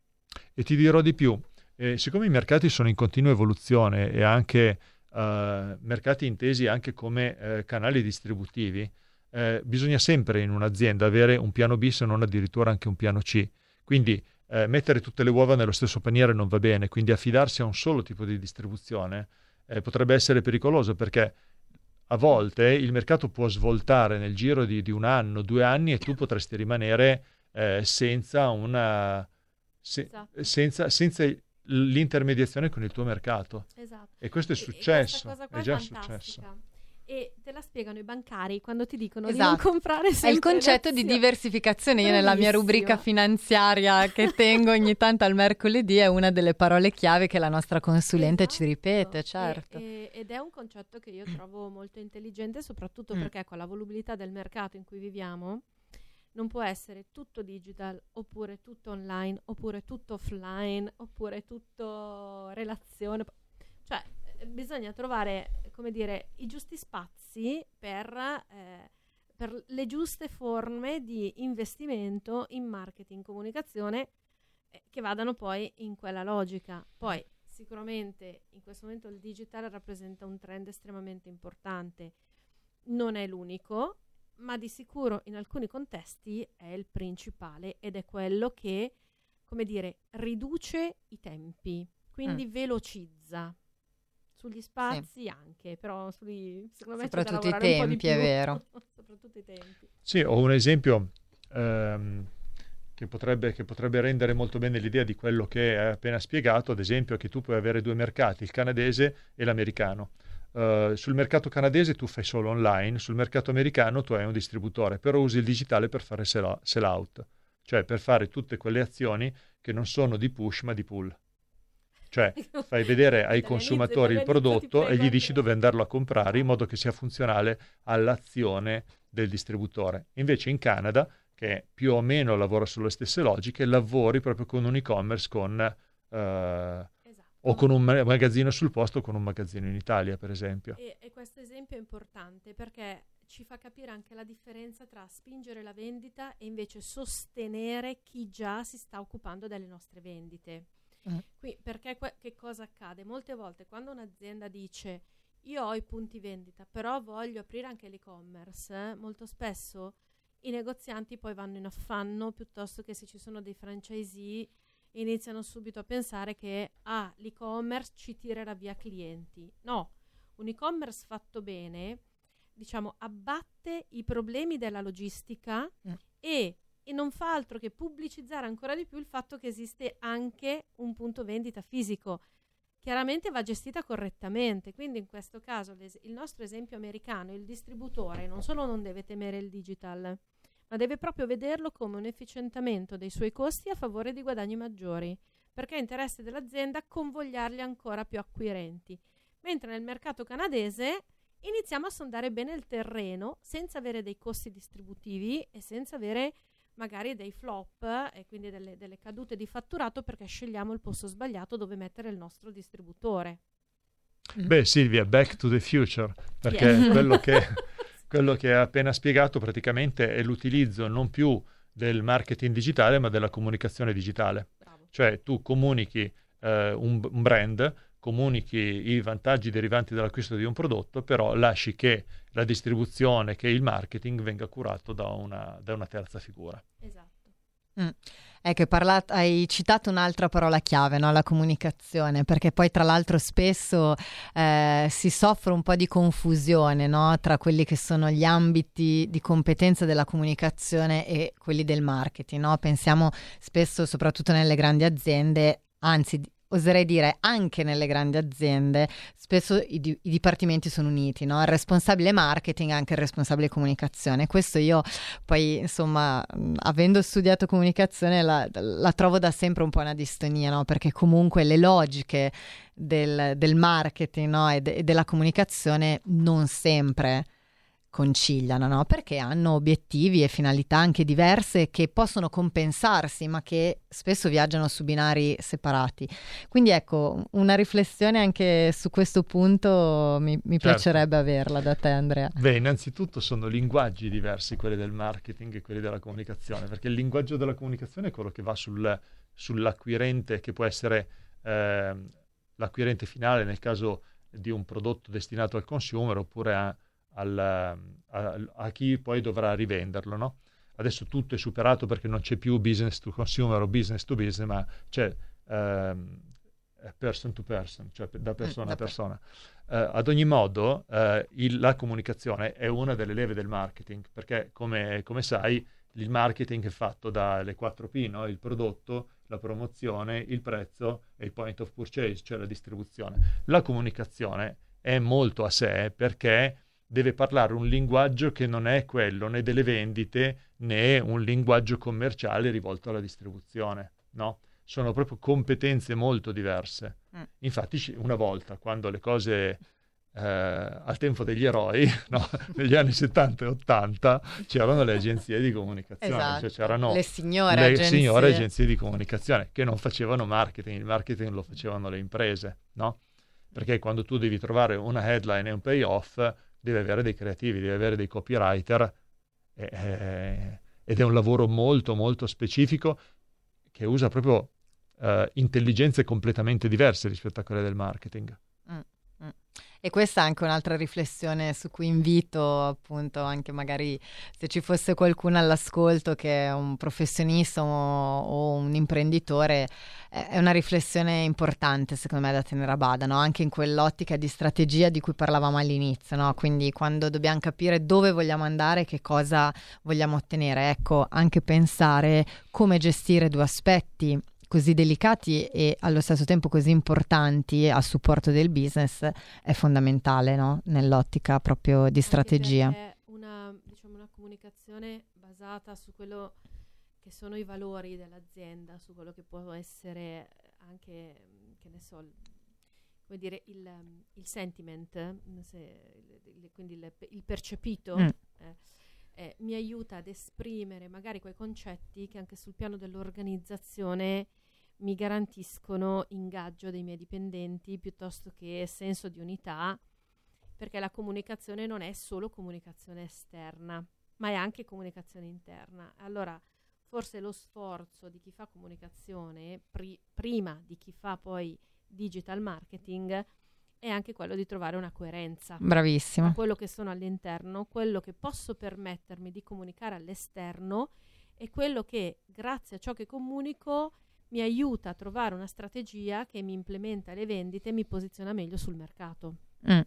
E ti dirò di più, eh, siccome i mercati sono in continua evoluzione e anche eh, mercati intesi anche come eh, canali distributivi, eh, bisogna sempre in un'azienda avere un piano B se non addirittura anche un piano C. Quindi eh, mettere tutte le uova nello stesso paniere non va bene, quindi affidarsi a un solo tipo di distribuzione eh, potrebbe essere pericoloso perché a volte il mercato può svoltare nel giro di, di un anno, due anni e tu potresti rimanere eh, senza una, se- Esatto. senza, senza l'intermediazione con il tuo mercato. Esatto. E questo è successo, questa cosa qua è già fantastica. successo. E te la spiegano i bancari quando ti dicono di Esatto. non comprare È il sempre concetto di diversificazione. Io nella mia rubrica finanziaria che tengo ogni tanto al mercoledì è una delle parole chiave che la nostra consulente ci ripete, E- certo. e- ed è un concetto che io trovo molto intelligente, soprattutto Mm. perché con la volubilità del mercato in cui viviamo non può essere tutto digital, oppure tutto online, oppure tutto offline, oppure tutto relazione. Cioè, bisogna trovare, come dire, i giusti spazi per, eh, per le giuste forme di investimento in marketing, comunicazione eh, che vadano poi in quella logica. Poi sicuramente in questo momento il digital rappresenta un trend estremamente importante. Non è l'unico, ma di sicuro in alcuni contesti è il principale ed è quello che, come dire, riduce i tempi, quindi velocizza. Sugli spazi anche, però sugli, secondo me c'è da Soprattutto i lavorare un po' di tempi, è vero. Soprattutto i tempi. Sì, ho un esempio ehm, che, potrebbe, che potrebbe rendere molto bene l'idea di quello che hai appena spiegato, ad esempio che tu puoi avere due mercati, il canadese e l'americano. Eh, sul mercato canadese tu fai solo online, sul mercato americano tu hai un distributore, però usi il digitale per fare sell, sell out, cioè per fare tutte quelle azioni che non sono di push ma di pull. Cioè fai vedere ai consumatori il prodotto e gli dici dove andarlo a comprare in modo che sia funzionale all'azione del distributore. Invece in Canada, che più o meno lavora sulle stesse logiche, lavori proprio con un e-commerce con, eh, o con un ma- magazzino sul posto o con un magazzino in Italia, per esempio. E, e questo esempio è importante perché ci fa capire anche la differenza tra spingere la vendita e invece sostenere chi già si sta occupando delle nostre vendite. Mm. Qui, perché que- che cosa accade? Molte volte quando un'azienda dice io ho i punti vendita, però voglio aprire anche l'e-commerce, eh, molto spesso i negozianti poi vanno in affanno piuttosto che se ci sono dei franchisee iniziano subito a pensare che ah, l'e-commerce ci tirerà via clienti. No, un e-commerce fatto bene, diciamo, abbatte i problemi della logistica Mm. e, e non fa altro che pubblicizzare ancora di più il fatto che esiste anche un punto vendita fisico. Chiaramente va gestita correttamente, quindi in questo caso il nostro esempio americano, il distributore non solo non deve temere il digital, ma deve proprio vederlo come un efficientamento dei suoi costi a favore di guadagni maggiori, perché è interesse dell'azienda convogliarli ancora più acquirenti. Mentre nel mercato canadese iniziamo a sondare bene il terreno senza avere dei costi distributivi e senza avere magari dei flop e quindi delle, delle cadute di fatturato perché scegliamo il posto sbagliato dove mettere il nostro distributore. Beh, Silvia, back to the future, perché Yes. quello, che, quello che hai appena spiegato praticamente è l'utilizzo non più del marketing digitale, ma della comunicazione digitale. Cioè tu comunichi eh, un, un brand, comunichi i vantaggi derivanti dall'acquisto di un prodotto, però lasci che la distribuzione, che il marketing venga curato da una, da una terza figura. Esatto. Mm. Ecco, hai, parlato- hai citato un'altra parola chiave, no? la comunicazione, perché poi tra l'altro spesso eh, si soffre un po' di confusione no? tra quelli che sono gli ambiti di competenza della comunicazione e quelli del marketing. no? Pensiamo spesso, soprattutto nelle grandi aziende, anzi oserei dire anche nelle grandi aziende, spesso i, di- i dipartimenti sono uniti, no? il responsabile marketing e anche il responsabile comunicazione. Questo io poi, insomma, avendo studiato comunicazione la, la trovo da sempre un po' una distonia, no? perché comunque le logiche del, del marketing no? e, de- e della comunicazione non sempre conciliano, no? perché hanno obiettivi e finalità anche diverse che possono compensarsi, ma che spesso viaggiano su binari separati. Quindi ecco, una riflessione anche su questo punto mi, mi Certo. piacerebbe averla da te, Andrea. Beh, innanzitutto sono linguaggi diversi quelli del marketing e quelli della comunicazione, perché il linguaggio della comunicazione è quello che va sul- sull'acquirente, che può essere ehm, l'acquirente finale nel caso di un prodotto destinato al consumer oppure a, al- a- a chi poi dovrà rivenderlo. no? Adesso tutto è superato perché non c'è più business to consumer o business to business, ma c'è ehm, person to person, cioè da persona da a per- persona. Eh, ad ogni modo, eh, il- la comunicazione è una delle leve del marketing, perché come, come sai, il marketing è fatto dalle 4P, no? il prodotto, la promozione, il prezzo e il point of purchase, cioè la distribuzione. La comunicazione è molto a sé perché deve parlare un linguaggio che non è quello né delle vendite né un linguaggio commerciale rivolto alla distribuzione, no? Sono proprio competenze molto diverse. Mm. Infatti una volta, quando le cose eh, al tempo degli eroi, no? negli anni 70 e 80, c'erano le agenzie di comunicazione, cioè Esatto. cioè c'erano Le signore le agenzie. signore agenzie di comunicazione che non facevano marketing, il marketing lo facevano le imprese, no? Perché quando tu devi trovare una headline e un payoff, devi avere dei creativi, devi avere dei copywriter e- e- ed è un lavoro molto molto specifico che usa proprio eh, intelligenze completamente diverse rispetto a quelle del marketing. E questa è anche un'altra riflessione su cui invito appunto anche magari se ci fosse qualcuno all'ascolto che è un professionista o, un imprenditore, è una riflessione importante secondo me da tenere a bada, no? anche in quell'ottica di strategia di cui parlavamo all'inizio, no? quindi quando dobbiamo capire dove vogliamo andare, che cosa vogliamo ottenere, ecco anche pensare come gestire due aspetti così delicati e allo stesso tempo così importanti a supporto del business è fondamentale no? nell'ottica proprio di strategia. Una, diciamo, una comunicazione basata su quello che sono i valori dell'azienda, su quello che può essere anche, che ne so, come dire, il, il sentiment, se- il- quindi il, il percepito, Mm. eh, eh, mi aiuta ad esprimere magari quei concetti che anche sul piano dell'organizzazione mi garantiscono ingaggio dei miei dipendenti piuttosto che senso di unità, perché la comunicazione non è solo comunicazione esterna, ma è anche comunicazione interna. Allora, forse lo sforzo di chi fa comunicazione pri- prima di chi fa poi digital marketing è anche quello di trovare una coerenza tra quello che sono all'interno, quello che posso permettermi di comunicare all'esterno e quello che, grazie a ciò che comunico, mi aiuta a trovare una strategia che mi implementa le vendite e mi posiziona meglio sul mercato. Mm.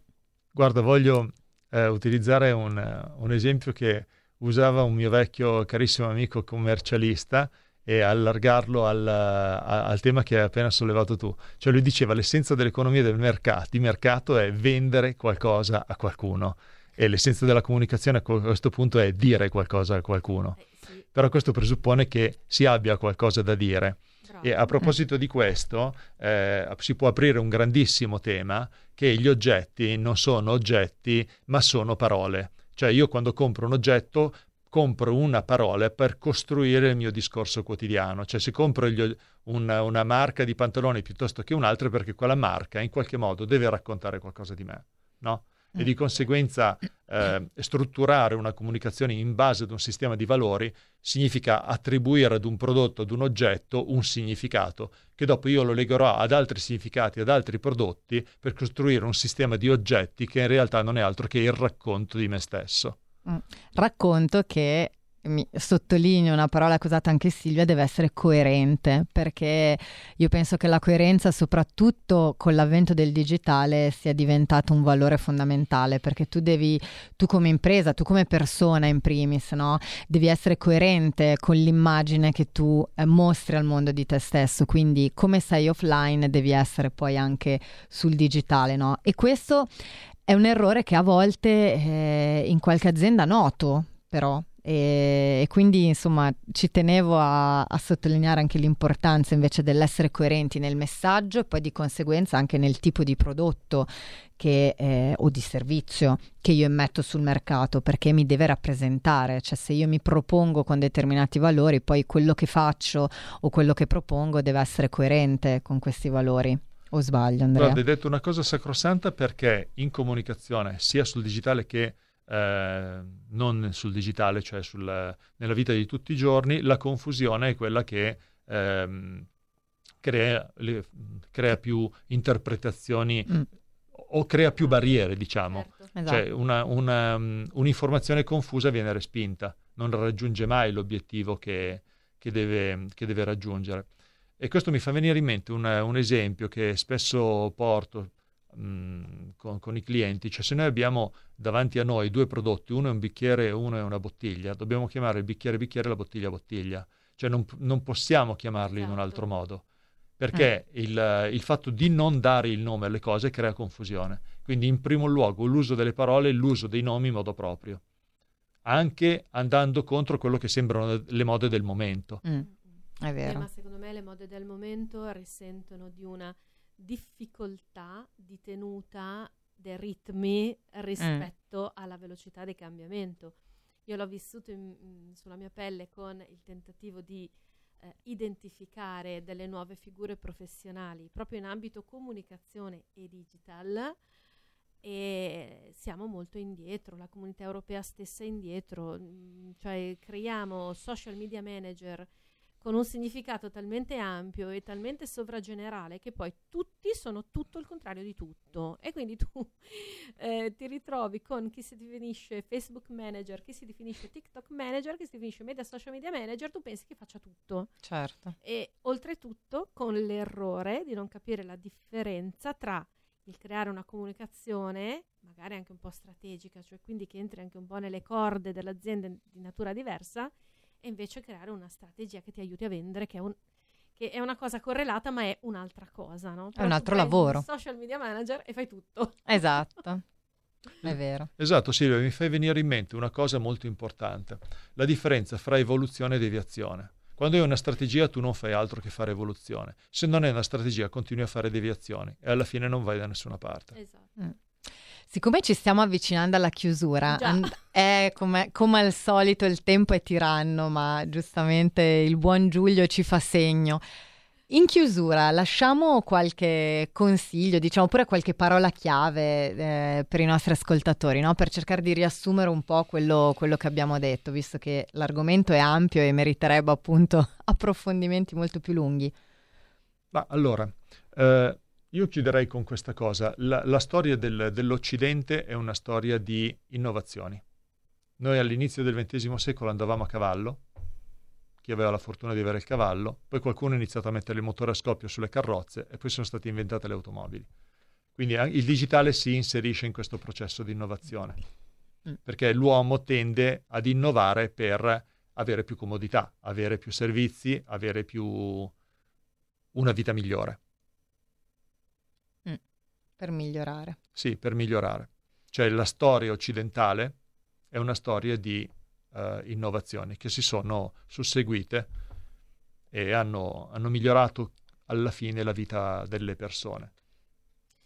Guarda, voglio eh, utilizzare un, eh, un esempio che usava un mio vecchio carissimo amico commercialista e allargarlo al, a- al tema che hai appena sollevato tu. Cioè lui diceva l'essenza dell'economia del mercato, di mercato è vendere qualcosa a qualcuno e l'essenza della comunicazione a que- a questo punto è dire qualcosa a qualcuno. Eh, sì, Però questo presuppone che si abbia qualcosa da dire. E a proposito di questo, eh, si può aprire un grandissimo tema che gli oggetti non sono oggetti, ma sono parole. Cioè io quando compro un oggetto compro una parola per costruire il mio discorso quotidiano. Cioè se compro gli una, una marca di pantaloni piuttosto che un'altra perché quella marca in qualche modo deve raccontare qualcosa di me, no? E di conseguenza eh, strutturare una comunicazione in base ad un sistema di valori significa attribuire ad un prodotto, ad un oggetto, un significato, che dopo io lo legherò ad altri significati, ad altri prodotti, per costruire un sistema di oggetti che in realtà non è altro che il racconto di me stesso. Mm. Racconto che mi sottolineo una parola che ha usato anche Silvia, deve essere coerente, perché io penso che la coerenza, soprattutto con l'avvento del digitale, sia diventato un valore fondamentale, perché tu devi, tu come impresa, tu come persona in primis, no? devi essere coerente con l'immagine che tu eh, mostri al mondo di te stesso, quindi come sei offline devi essere poi anche sul digitale, no? E questo è un errore che a volte eh, in qualche azienda noto, però. E, quindi insomma ci tenevo a, a sottolineare anche l'importanza invece dell'essere coerenti nel messaggio e poi di conseguenza anche nel tipo di prodotto che, eh, o di servizio che io immetto sul mercato perché mi deve rappresentare, cioè se io mi propongo con determinati valori poi quello che faccio o quello che propongo deve essere coerente con questi valori. O sbaglio Andrea? Guarda, hai detto una cosa sacrosanta perché in comunicazione, sia sul digitale che eh, non sul digitale, cioè sul- nella vita di tutti i giorni, la confusione è quella che ehm, crea, le- crea più interpretazioni Mm. o crea più barriere, diciamo. Certo. Esatto. Cioè una- una, mm, un'informazione confusa viene respinta, non raggiunge mai l'obiettivo che, che deve, che deve raggiungere. E questo mi fa venire in mente un, un esempio che spesso porto con, con i clienti, cioè se noi abbiamo davanti a noi due prodotti, uno è un bicchiere e uno è una bottiglia, dobbiamo chiamare il bicchiere bicchiere e la bottiglia bottiglia. cioè non, non possiamo chiamarli in un Esatto. altro modo, perché Mm. il, il fatto di non dare il nome alle cose crea confusione. Quindi in primo luogo l'uso delle parole e l'uso dei nomi in modo proprio, anche andando contro quello che sembrano le mode del momento. Mm, è Eh, vero. ma secondo me le mode del momento risentono di una difficoltà di tenuta dei ritmi rispetto alla velocità di cambiamento. Io l'ho vissuto in- in- sulla mia pelle con il tentativo di eh, identificare delle nuove figure professionali proprio in ambito comunicazione e digital e siamo molto indietro, la comunità europea stessa è indietro, mm, cioè creiamo social media manager con un significato talmente ampio e talmente sovragenerale che poi tutti sono tutto il contrario di tutto e quindi tu eh, ti ritrovi con chi si definisce Facebook manager, chi si definisce TikTok manager, chi si definisce media social media manager, tu pensi che faccia tutto Certo. e oltretutto con l'errore di non capire la differenza tra il creare una comunicazione, magari anche un po' strategica, cioè quindi che entri anche un po' nelle corde dell'azienda di natura diversa, e invece creare una strategia che ti aiuti a vendere, che è, un- che è una cosa correlata, ma è un'altra cosa, no? Però un tu altro lavoro. un social media manager e fai tutto. Esatto. È vero. Esatto, Silvia, mi fai venire in mente una cosa molto importante, la differenza fra evoluzione e deviazione. Quando hai una strategia tu non fai altro che fare evoluzione, se non hai una strategia continui a fare deviazioni e alla fine non vai da nessuna parte. Esatto. Siccome ci stiamo avvicinando alla chiusura, and- è come, come al solito il tempo è tiranno, ma giustamente il buon Giulio ci fa segno. In chiusura lasciamo qualche consiglio, diciamo pure qualche parola chiave eh, per i nostri ascoltatori, no? per cercare di riassumere un po' quello, quello che abbiamo detto, visto che l'argomento è ampio e meriterebbe appunto approfondimenti molto più lunghi. Ma allora, eh, io chiuderei con questa cosa. La, la storia del- dell'Occidente è una storia di innovazioni. Noi all'inizio del XX secolo andavamo a cavallo, chi aveva la fortuna di avere il cavallo, poi qualcuno ha iniziato a mettere il motore a scoppio sulle carrozze e poi sono state inventate le automobili. Quindi il digitale si inserisce in questo processo di innovazione, Mm. perché l'uomo tende ad innovare per avere più comodità, avere più servizi, avere più una vita migliore. Per migliorare. Sì, per migliorare. Cioè la storia occidentale è una storia di eh, innovazioni che si sono susseguite e hanno, hanno migliorato alla fine la vita delle persone.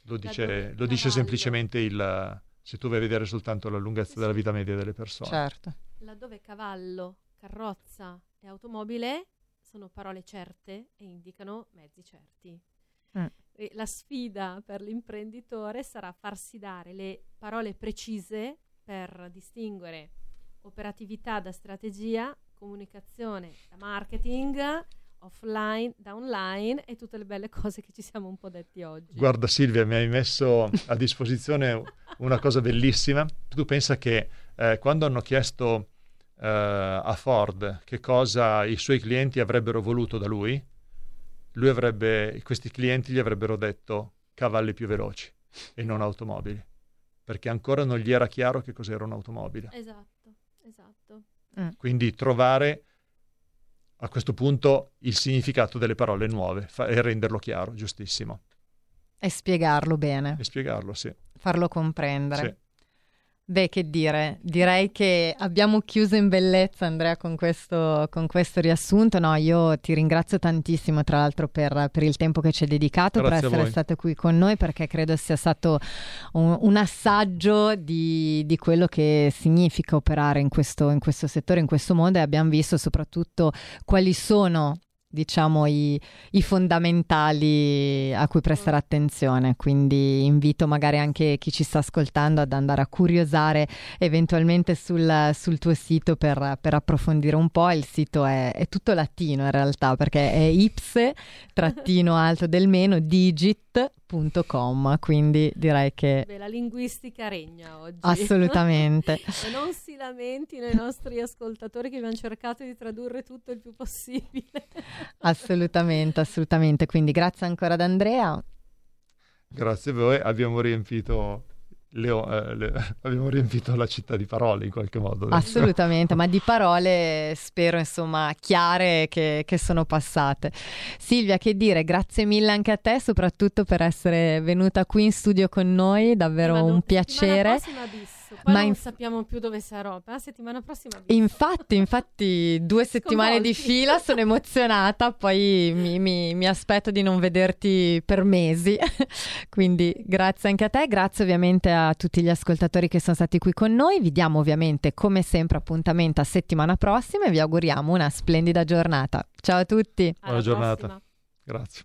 Lo dice, lo dice semplicemente il... se tu vai a vedere soltanto la lunghezza della vita media delle persone. Certo. Laddove cavallo, carrozza e automobile sono parole certe e indicano mezzi certi. Mm. La sfida per l'imprenditore sarà farsi dare le parole precise per distinguere operatività da strategia, comunicazione da marketing, offline da online e tutte le belle cose che ci siamo un po' detti oggi. Guarda Silvia, mi hai messo a disposizione una cosa bellissima. Tu pensa che eh, quando hanno chiesto eh, a Ford che cosa i suoi clienti avrebbero voluto da lui, lui avrebbe, questi clienti gli avrebbero detto cavalli più veloci e non automobili, perché ancora non gli era chiaro che cos'era un'automobile. Esatto, esatto. Quindi trovare a questo punto il significato delle parole nuove fa- e renderlo chiaro, giustissimo. E spiegarlo bene, E spiegarlo, sì. farlo comprendere. Sì. Beh, che dire, direi che abbiamo chiuso in bellezza Andrea con questo, con questo riassunto. No, io ti ringrazio tantissimo tra l'altro per, per il tempo che ci hai dedicato, Grazie per essere stato qui con noi perché credo sia stato un, un assaggio di, di quello che significa operare in questo, in questo settore, in questo mondo e abbiamo visto soprattutto quali sono diciamo i, i fondamentali a cui prestare attenzione. Quindi invito magari anche chi ci sta ascoltando ad andare a curiosare eventualmente sul, sul tuo sito per, per approfondire un po' il sito è, è tutto latino in realtà perché è ipse trattino alto del meno digit.com quindi direi che Beh, la linguistica regna oggi. assolutamente e non si lamentino i nostri ascoltatori che abbiamo cercato di tradurre tutto il più possibile. assolutamente assolutamente quindi grazie ancora ad Andrea Grazie a voi, abbiamo riempito le eh, le- abbiamo riempito la città di parole in qualche modo. Assolutamente, ma di parole spero insomma chiare che, che sono passate. Silvia, che dire, grazie mille anche a te, soprattutto per essere venuta qui in studio con noi, davvero un piacere. Prossima abisso, poi Ma non in- sappiamo più dove sarò. La settimana prossima. Infatti, infatti, due settimane di fila sono emozionata, poi mi, mi- mi aspetto di non vederti per mesi. Quindi grazie anche a te, grazie ovviamente a tutti gli ascoltatori che sono stati qui con noi. Vi diamo ovviamente come sempre appuntamento a settimana prossima e vi auguriamo una splendida giornata. Ciao a tutti. Buona giornata. Grazie.